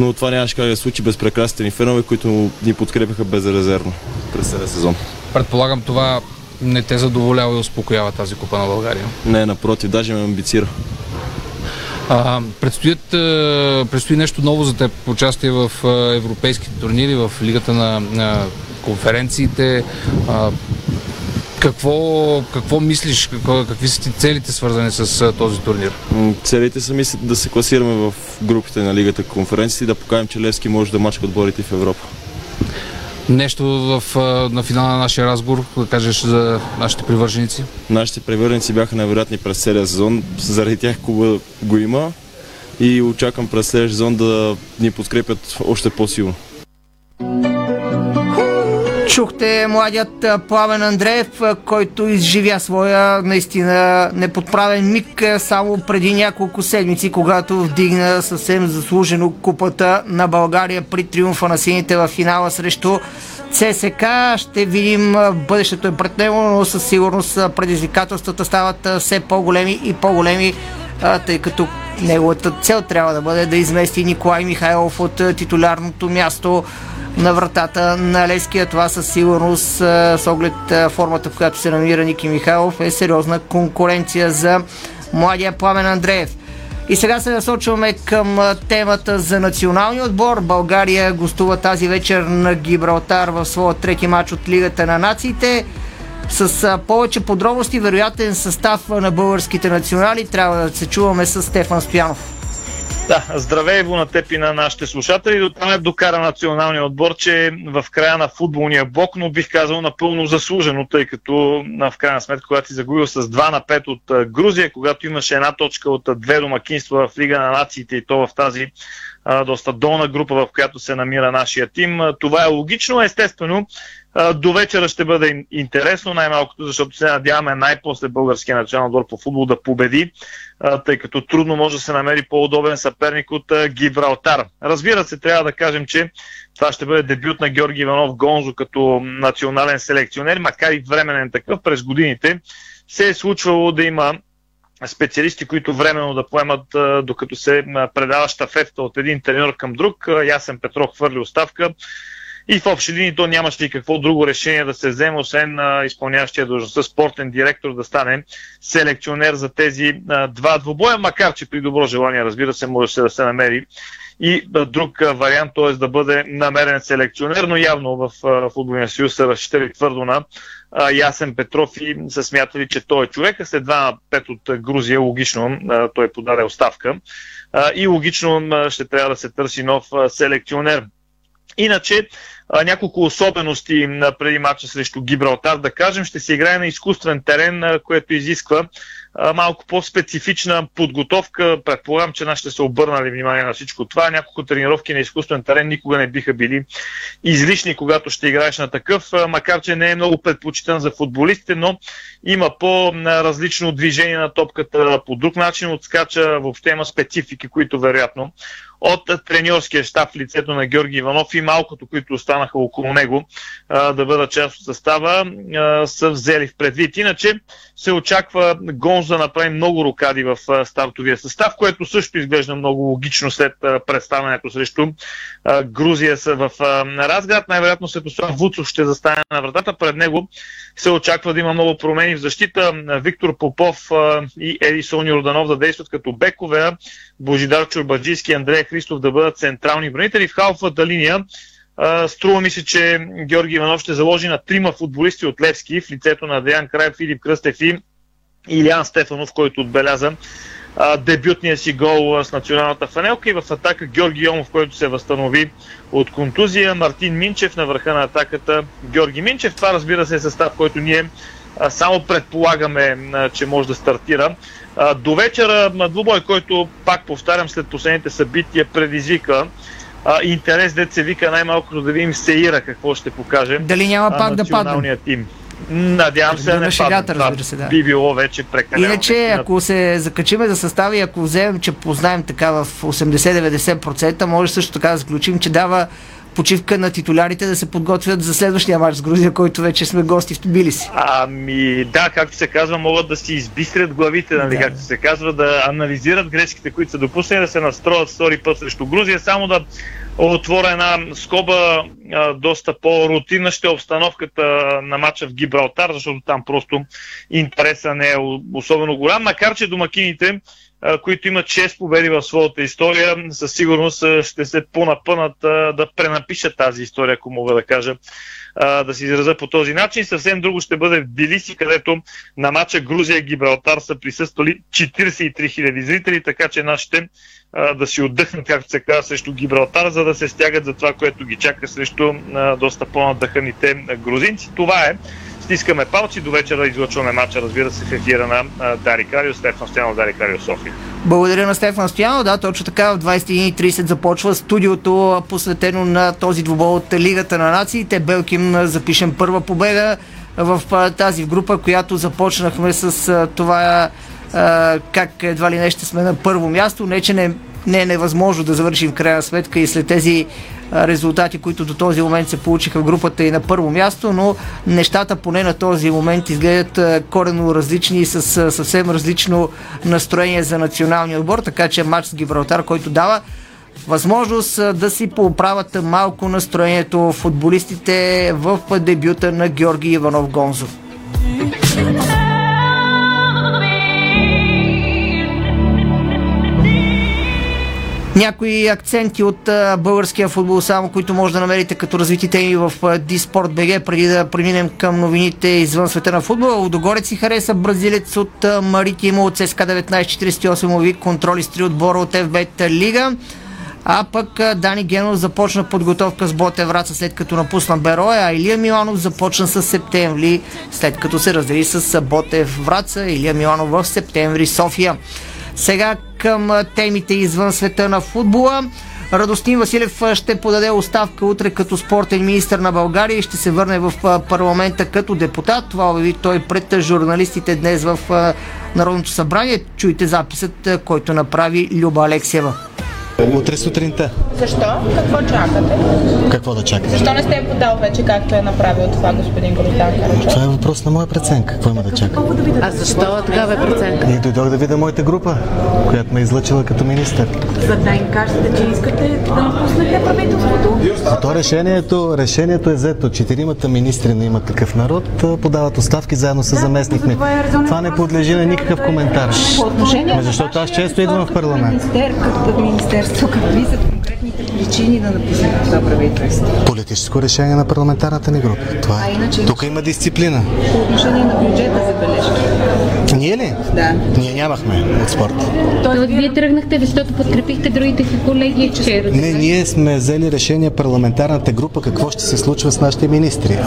Но това нямаше как да се случи без прекрасните ни фенове, които ни подкрепяха безрезервно през целия сезон. Предполагам това не те задоволява и успокоява тази купа на България. Не, напротив, даже ме амбицира. А, предстоят, предстои нещо ново за теб. Участие в европейските турнири, в лигата на, на конференциите. А, какво, какво мислиш? Какво, какви са ти целите свързани с този турнир? Целите са ми с- да се класираме в групите на Лигата конференции и да покажем, че Левски може да мачка отборите в Европа. Нещо в, на финала на нашия разговор, да кажеш за нашите привърженици? Нашите превърници бяха невероятни през целия сезон. Заради тях клуба го има и очаквам през следващия сезон да ни подкрепят още по-силно. Чухте младият Пламен Андреев, който изживя своя наистина неподправен миг само преди няколко седмици, когато вдигна съвсем заслужено купата на България при триумфа на сините в финала срещу ЦСК. Ще видим бъдещето е пред него, но със сигурност предизвикателствата стават все по-големи и по-големи, тъй като неговата цел трябва да бъде да измести Николай Михайлов от титулярното място на вратата на Леския. Това със сигурност а, с оглед а, формата, в която се намира Ники Михайлов е сериозна конкуренция за младия Пламен Андреев. И сега се насочваме към а, темата за националния отбор. България гостува тази вечер на Гибралтар в своя трети матч от Лигата на нациите. С повече подробности, вероятен състав на българските национали, трябва да се чуваме с Стефан Стоянов. Да, здравей Иво на теб и на нашите слушатели. До там е докара националния отбор, че в края на футболния блок, но бих казал напълно заслужено, тъй като в крайна сметка, когато си загубил с 2 на 5 от Грузия, когато имаше една точка от две домакинства в Лига на нациите и то в тази доста долна група, в която се намира нашия тим. Това е логично, естествено. До вечера ще бъде ин- интересно, най-малкото, защото се надяваме най-после българския национален отбор по футбол да победи, тъй като трудно може да се намери по-удобен съперник от Гибралтар. Разбира се, трябва да кажем, че това ще бъде дебют на Георги Иванов Гонзо като национален селекционер, макар и временен такъв през годините. Се е случвало да има специалисти, които временно да поемат, докато се предава щафетата от един треньор към друг. Ясен Петров хвърли оставка. И в общи линии то нямаше и какво друго решение да се вземе, освен а, изпълняващия длъжността спортен директор да стане селекционер за тези а, два двубоя, макар че при добро желание, разбира се, може се да се намери и а, друг а, вариант, т.е. да бъде намерен селекционер, но явно в а, футболния съюз са разчитали твърдо на а, Ясен Петров и са смятали, че той е човека. След 2 на 5 от Грузия, логично, а, той подаде оставка а, и логично а, ще трябва да се търси нов а, селекционер. Иначе, няколко особености преди матча срещу Гибралтар, да кажем, ще се играе на изкуствен терен, което изисква малко по-специфична подготовка. Предполагам, че нашите са обърнали внимание на всичко това. Няколко тренировки на изкуствен терен никога не биха били излишни, когато ще играеш на такъв, макар че не е много предпочитан за футболистите, но има по-различно движение на топката, по друг начин отскача, въобще има специфики, които вероятно от треньорския щаб в лицето на Георги Иванов и малкото, които останаха около него да бъдат част от състава, са взели в предвид. Иначе се очаква Гонз да направи много рокади в стартовия състав, което също изглежда много логично след представянето срещу Грузия са в Разград. Най-вероятно Светослав Вуцов ще застане на вратата. Пред него се очаква да има много промени в защита. Виктор Попов и Едисон Йорданов да действат като бекове, Божидар Чурбаджийски и Андрея Христов да бъдат централни бронители. В халфата линия струва ми се, че Георги Иванов ще заложи на трима футболисти от Левски в лицето на Деян Краев, Филип Кръстев и Илиан Стефанов, който отбеляза дебютния си гол с националната фанелка и в атака Георги Йомов, който се възстанови от контузия, Мартин Минчев на върха на атаката Георги Минчев. Това разбира се е състав, който ние само предполагаме, че може да стартира. До вечера двубой, който пак повтарям след последните събития, предизвика интерес, дет се вика най-малкото да видим Сеира какво ще покаже. Дали няма пак да падне? тим. Надявам се да не шегата, разбира се, да. Би било вече прекалено. Иначе, ако се закачиме за състави, ако вземем, че познаем така в 80-90%, може също така да заключим, че дава почивка на титулярите да се подготвят за следващия матч с Грузия, който вече сме гости в Тбилиси. Ами да, както се казва, могат да си избистрят главите, нали, да. както се казва, да анализират грешките, които са допуснали, да се настроят втори път срещу Грузия, само да отворя една скоба, доста по-рутинна ще е обстановката на матча в Гибралтар, защото там просто интереса не е особено голям, макар че домакините които имат 6 победи в своята история, със сигурност ще се понапънат да пренапишат тази история, ако мога да кажа, да се изразя по този начин. Съвсем друго ще бъде в Билиси, където на матча Грузия-Гибралтар са присъствали 43 000 зрители, така че нашите да си отдъхнат, както се казва, срещу Гибралтар, за да се стягат за това, което ги чака срещу доста по-надъханите грузинци. Това е. Стискаме палци до вечера излъчваме матча, разбира се, в ефира на Дари Карио, Стефан Стоянов, Дари Карио, София. Благодаря на Стефан Стоянов. Да, точно така в 21.30 започва студиото, посветено на този двубол от Лигата на нациите. Белким запишем първа победа в тази група, която започнахме с това как едва ли не ще сме на първо място. Не, че не, не е невъзможно да завършим в крайна сметка и след тези резултати, които до този момент се получиха в групата и на първо място, но нещата поне на този момент изглеждат корено различни и с съвсем различно настроение за националния отбор, така че матч с Гибралтар, който дава възможност да си поправят малко настроението футболистите в дебюта на Георги Иванов Гонзо. Някои акценти от българския футбол, само които може да намерите като развитите и в Диспорт БГ, преди да преминем към новините извън света на футбола. Лудогорец си хареса бразилец от Маритимо от ЦСКА 1948 ови контроли с три отбора от ФБТ Лига. А пък Дани Генов започна подготовка с Боте Враца след като напусна Бероя, а Илия Миланов започна с септември след като се раздели с Боте Враца. Илия Миланов в септември София. Сега към темите извън света на футбола. Радостин Василев ще подаде оставка утре като спортен министр на България и ще се върне в парламента като депутат. Това обяви той пред журналистите днес в Народното събрание. Чуйте записът, който направи Люба Алексиева. Утре сутринта. Защо? Какво чакате? Какво да чакате? Защо не сте подал вече, както е направил това господин Гроздан? Това е въпрос на моя преценка. Какво има да чака? А защо такава е преценка? И дойдох да видя моята група, която ме е излъчила като министър. За да им кажете, че искате да напуснете правителството? А то решението, решението е взето. Четиримата министри на има такъв народ подават оставки заедно с да, заместник Това, е това не подлежи на никакъв коментар. Защото аз често идвам в парламент. Министер, като министерство какви са конкретните причини да напуснете това правителство? Политическо решение на парламентарната ни група. Това е. А иначе Тук има дисциплина. По отношение на бюджета за бележки. Ние ли? Да. Ние нямахме от спорт. Тоест, вие тръгнахте, защото подкрепихте другите си колеги вчера. Не, ние сме взели решение парламентарната група какво ще се случва с нашите министри.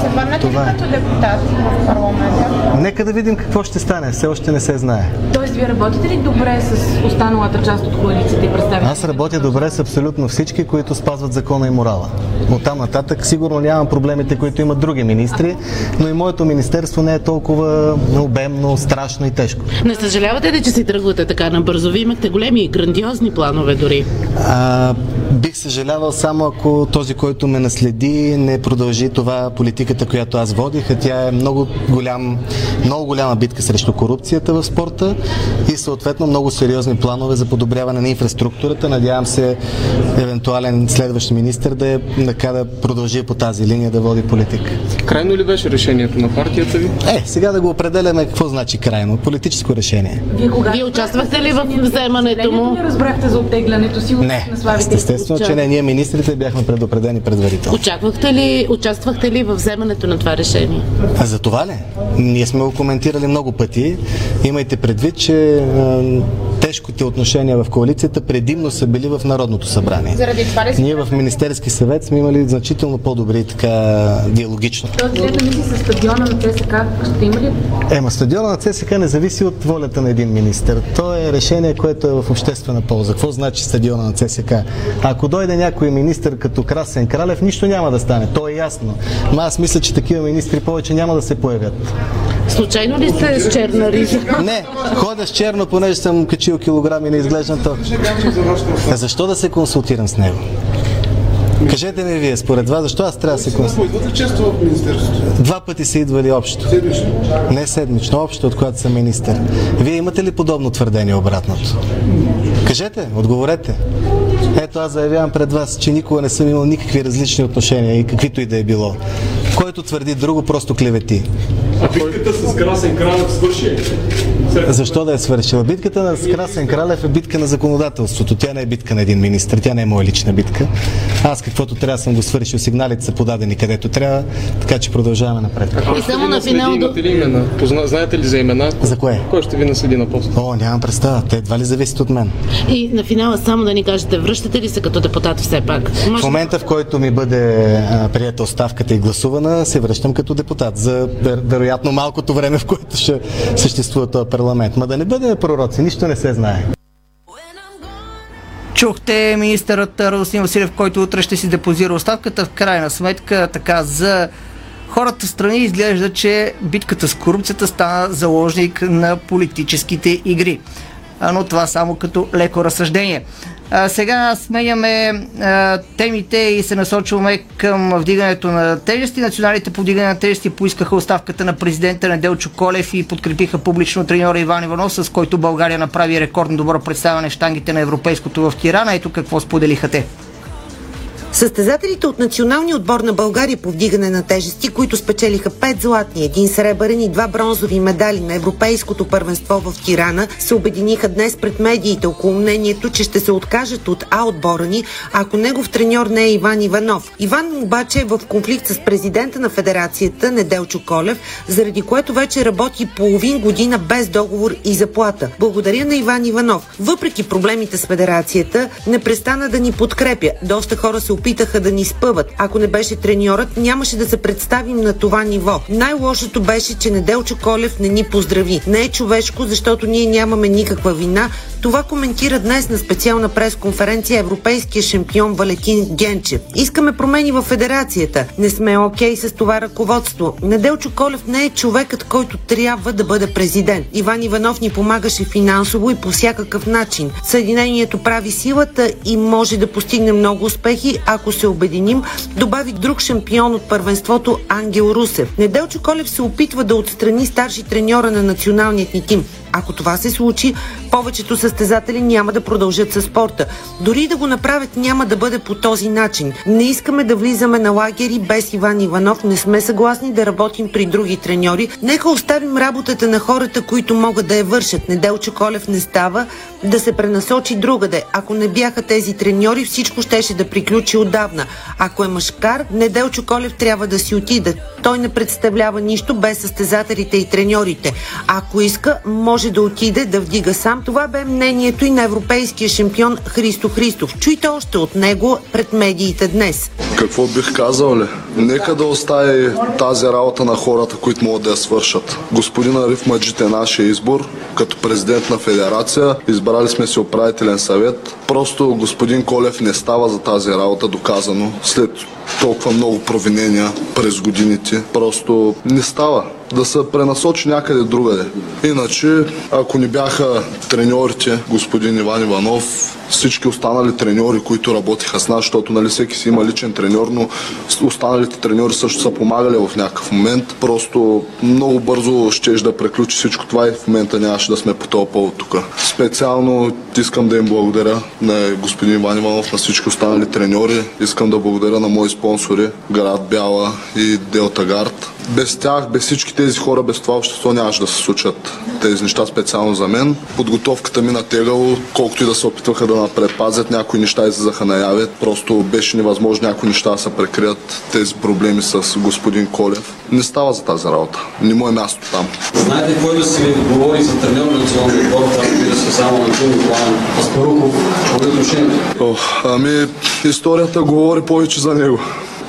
Това е. като депутати в парламента? Нека да видим какво ще стане. Все още не се знае. Тоест, вие работите ли добре с останалата част от коалицията и представителите? Аз работя добре с абсолютно всички, които спазват закона и морала. От там нататък сигурно нямам проблемите, които имат други министри, но и моето министерство не е толкова обемно, страшно и тежко. Не съжалявате ли, че си тръгвате така набързо? Вие имахте големи и грандиозни планове дори. А, бих съжалявал само ако този, който ме наследи, не продължи това политиката, която аз водих, а тя е много, голям, много голяма битка срещу корупцията в спорта и съответно много сериозни планове за подобряване на инфраструктурата. Надявам се евентуален следващ министр да, е, така да продължи по тази линия да води политика. Крайно ли беше решението на партията ви? Е, сега да го определяме какво значи крайно. Политическо решение. Вие, кога... Вие участвахте ли в вземането му? Не разбрахте за оттеглянето си Не, на естествено, че не. Ние министрите бяхме предупредени предварително. Очаквахте ли, участвахте ли в вземането на това решение? А за това ли? Ние сме го коментирали много пъти. Имайте предвид, че тежките отношения в коалицията предимно са били в Народното събрание. Заради това ли Ние в Министерски съвет сме имали значително по-добри така диалогично. Тоест, да мисли с стадиона на ЦСК, ще има ли? Ема стадиона на ЦСК не зависи от волята на един министр. То е решение, което е в обществена полза. Какво значи стадиона на ЦСК? Ако дойде някой министр като Красен Кралев, нищо няма да стане. То е ясно. Но аз мисля, че такива министри повече няма да се появят. Случайно ли сте с черна риза? Не, ходя с черно, понеже съм качил килограми и не изглеждам то. А защо да се консултирам с него? Кажете ми вие, според вас, защо аз трябва да се консултирам? Два пъти са идвали общо. Седмично? Не седмично, общо, от когато съм министър. Вие имате ли подобно твърдение обратното? Кажете, отговорете. Ето аз заявявам пред вас, че никога не съм имал никакви различни отношения и каквито и да е било. Който твърди друго, просто клевети. А битката с Красен Кралев свърши? Защо да е свършила? Битката на Красен Кралев е битка на законодателството. Тя не е битка на един министр, тя не е моя лична битка. Аз каквото трябва съм го свършил, сигналите са подадени където трябва, така че продължаваме напред. И само на финал до... Имате ли имена? Позна... Знаете ли за имена? За кое? Кой ще ви наследи на пост? О, нямам представа. Те едва ли зависят от мен. И на финала само да ни кажете, връщате ли се като депутат все пак? В момента, в който ми бъде а, прията оставката и гласувана, се връщам като депутат за вер, вероятно малкото време, в което ще съществува този парламент. Ма да не бъде пророци, нищо не се знае. Чухте министърът Радостин Василев, който утре ще си депозира оставката. В крайна сметка, така за хората в страни изглежда, че битката с корупцията стана заложник на политическите игри. Но това само като леко разсъждение. А, сега сменяме а, темите и се насочваме към вдигането на тежести. Националните по вдигане на тежести поискаха оставката на президента Неделчо Колев и подкрепиха публично треньора Иван Иванов, с който България направи рекордно добро представяне в штангите на европейското в Тирана. Ето какво споделиха те. Състезателите от националния отбор на България по вдигане на тежести, които спечелиха 5 златни, един сребърен и два бронзови медали на Европейското първенство в Тирана, се обединиха днес пред медиите около мнението, че ще се откажат от А отбора ни, ако негов треньор не е Иван Иванов. Иван обаче е в конфликт с президента на федерацията Неделчо Колев, заради което вече работи половин година без договор и заплата. Благодаря на Иван Иванов. Въпреки проблемите с федерацията, не престана да ни подкрепя. Доста хора се опитаха да ни спъват. Ако не беше треньорът, нямаше да се представим на това ниво. Най-лошото беше, че Неделчо Колев не ни поздрави. Не е човешко, защото ние нямаме никаква вина. Това коментира днес на специална пресконференция европейския шампион Валетин Генчев. Искаме промени в федерацията. Не сме окей с това ръководство. Неделчо Колев не е човекът, който трябва да бъде президент. Иван Иванов ни помагаше финансово и по всякакъв начин. Съединението прави силата и може да постигне много успехи, ако се обединим, добави друг шампион от първенството Ангел Русев. Неделчо Колев се опитва да отстрани старши треньора на националният ни тим. Ако това се случи, повечето състезатели няма да продължат със спорта. Дори да го направят, няма да бъде по този начин. Не искаме да влизаме на лагери без Иван Иванов, не сме съгласни да работим при други треньори. Нека оставим работата на хората, които могат да я вършат. Неделчо Колев не става да се пренасочи другаде. Ако не бяха тези треньори, всичко щеше да приключи отдавна. Ако е мъжкар, Неделчо Колев трябва да си отиде. Той не представлява нищо без състезателите и треньорите. Ако иска, може да отиде да вдига сам. Това бе мнението и на европейския шампион Христо Христов. Чуйте още от него пред медиите днес. Какво бих казал ли? Нека да остави тази работа на хората, които могат да я свършат. Господин Ариф Маджит е нашия избор. Като президент на федерация избрали сме си управителен съвет. Просто господин Колев не става за тази работа, доказано. След толкова много провинения през годините, просто не става да се пренасочи някъде другаде. Иначе, ако не бяха треньорите, господин Иван Иванов, всички останали треньори, които работиха с нас, защото нали, всеки си има личен треньор, но останалите треньори също са помагали в някакъв момент. Просто много бързо щеш да приключи всичко това и в момента нямаше да сме по този повод тук. Специално искам да им благодаря на господин Иван Иванов, на всички останали треньори. Искам да благодаря на мои спонсори, Град Бяла и Делта Гард. Без тях, без всички тези хора, без това общество нямаше да се случат тези неща специално за мен. Подготовката ми на тегало, колкото и да се опитваха да предпазят, някои неща излизаха наяве. Просто беше невъзможно някои неща да се прекрият тези проблеми с господин Колев. Не става за тази работа. Не му е място там. Знаете кой да си говори за треньор на националния отбор, само на Джуни План Аспарухов, О, ами, историята говори повече за него.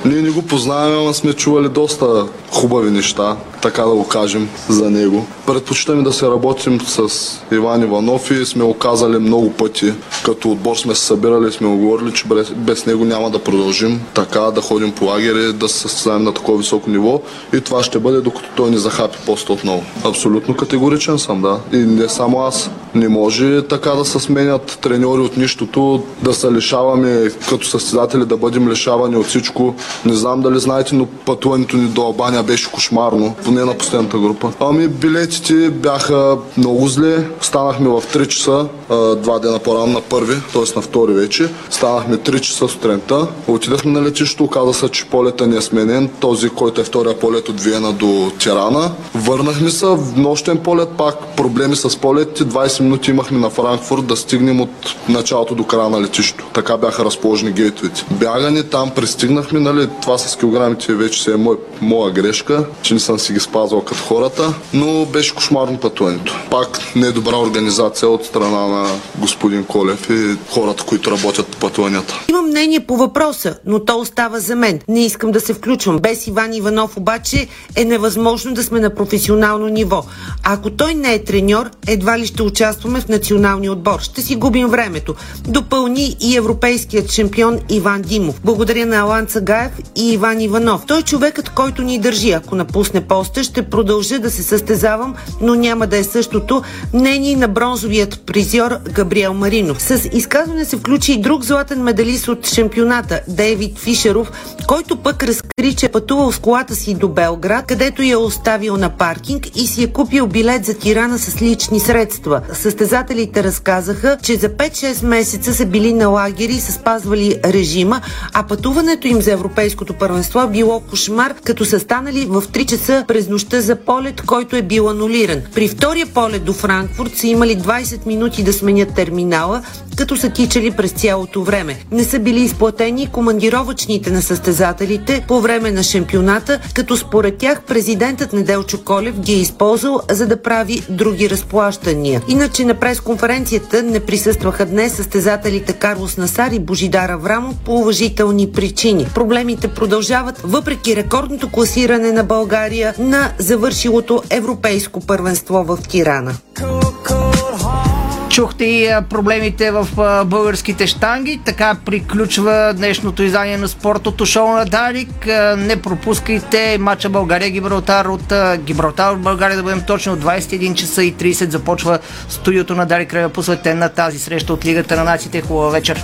Ние не го познаваме, ама сме чували доста хубави неща, така да го кажем, за него. Предпочитаме да се работим с Иван Иванов и сме го казали много пъти. Като отбор сме се събирали сме го говорили, че без, без него няма да продължим така, да ходим по лагери, да се състезаем на такова високо ниво и това ще бъде докато той ни захапи поста отново. Абсолютно категоричен съм, да. И не само аз. Не може така да се сменят треньори от нищото, да се лишаваме като състезатели, да бъдем лишавани от всичко. Не знам дали знаете, но пътуването ни до Албания беше кошмарно, поне на последната група. Ами билетите бяха много зле. Станахме в 3 часа, два дена по-рано на първи, т.е. на втори вече. Станахме 3 часа сутринта. Отидахме на летището, оказа се, че полета ни е сменен. Този, който е втория полет от Виена до Тирана. Върнахме се в нощен полет, пак проблеми с полетите. 20 минути имахме на Франкфурт да стигнем от началото до края на летището. Така бяха разположени гейтовете. Бягане там, пристигнахме, нали, това с килограмите вече се е мой, моя грешка, че не съм си ги спазвал като хората, но беше кошмарно пътуването. Пак не е добра организация от страна на господин Колев и хората, които работят по пътуванията. Имам мнение по въпроса, но то остава за мен. Не искам да се включвам. Без Иван Иванов обаче е невъзможно да сме на професионално ниво. Ако той не е треньор, едва ли ще участваме в националния отбор. Ще си губим времето. Допълни и европейският шампион Иван Димов. Благодаря на Алан Цагаев и Иван Иванов. Той е човекът, който ни държи. Ако напусне поста, ще продължа да се състезавам, но няма да е същото мнение на бронзовият призьор Габриел Маринов. С изказване се включи и друг златен медалист от шампионата Дейвид Фишеров, който пък разкри, че е пътувал с колата си до Белград, където я е оставил на паркинг и си е купил билет за Тирана с лични средства. Състезателите разказаха, че за 5-6 месеца са били на лагери и са спазвали режима, а пътуването им за Европейското първенство било кошмар, като са станали в 3 часа през нощта за полет, който е бил анулиран. При втория полет до Франкфурт са имали 20 минути да сменят терминала, като са тичали през цялото време. Не са били изплатени командировъчните на състезателите по време на шампионата, като според тях президентът Неделчо Колев ги е използвал за да прави други разплащания. Иначе на пресконференцията не присъстваха днес състезателите Карлос Насар и Божидар Аврамов по уважителни причини. Проблемите продължават въпреки рекордното класиране на България на завършилото европейско първенство в Тирана. Чухте и проблемите в българските штанги. Така приключва днешното издание на спортното шоу на Дарик. Не пропускайте матча България-Гибралтар от Гибралтар от България, да бъдем точно от 21 часа и 30 започва студиото на Дарик Края. Посветете на тази среща от Лигата на нациите. Хубава вечер!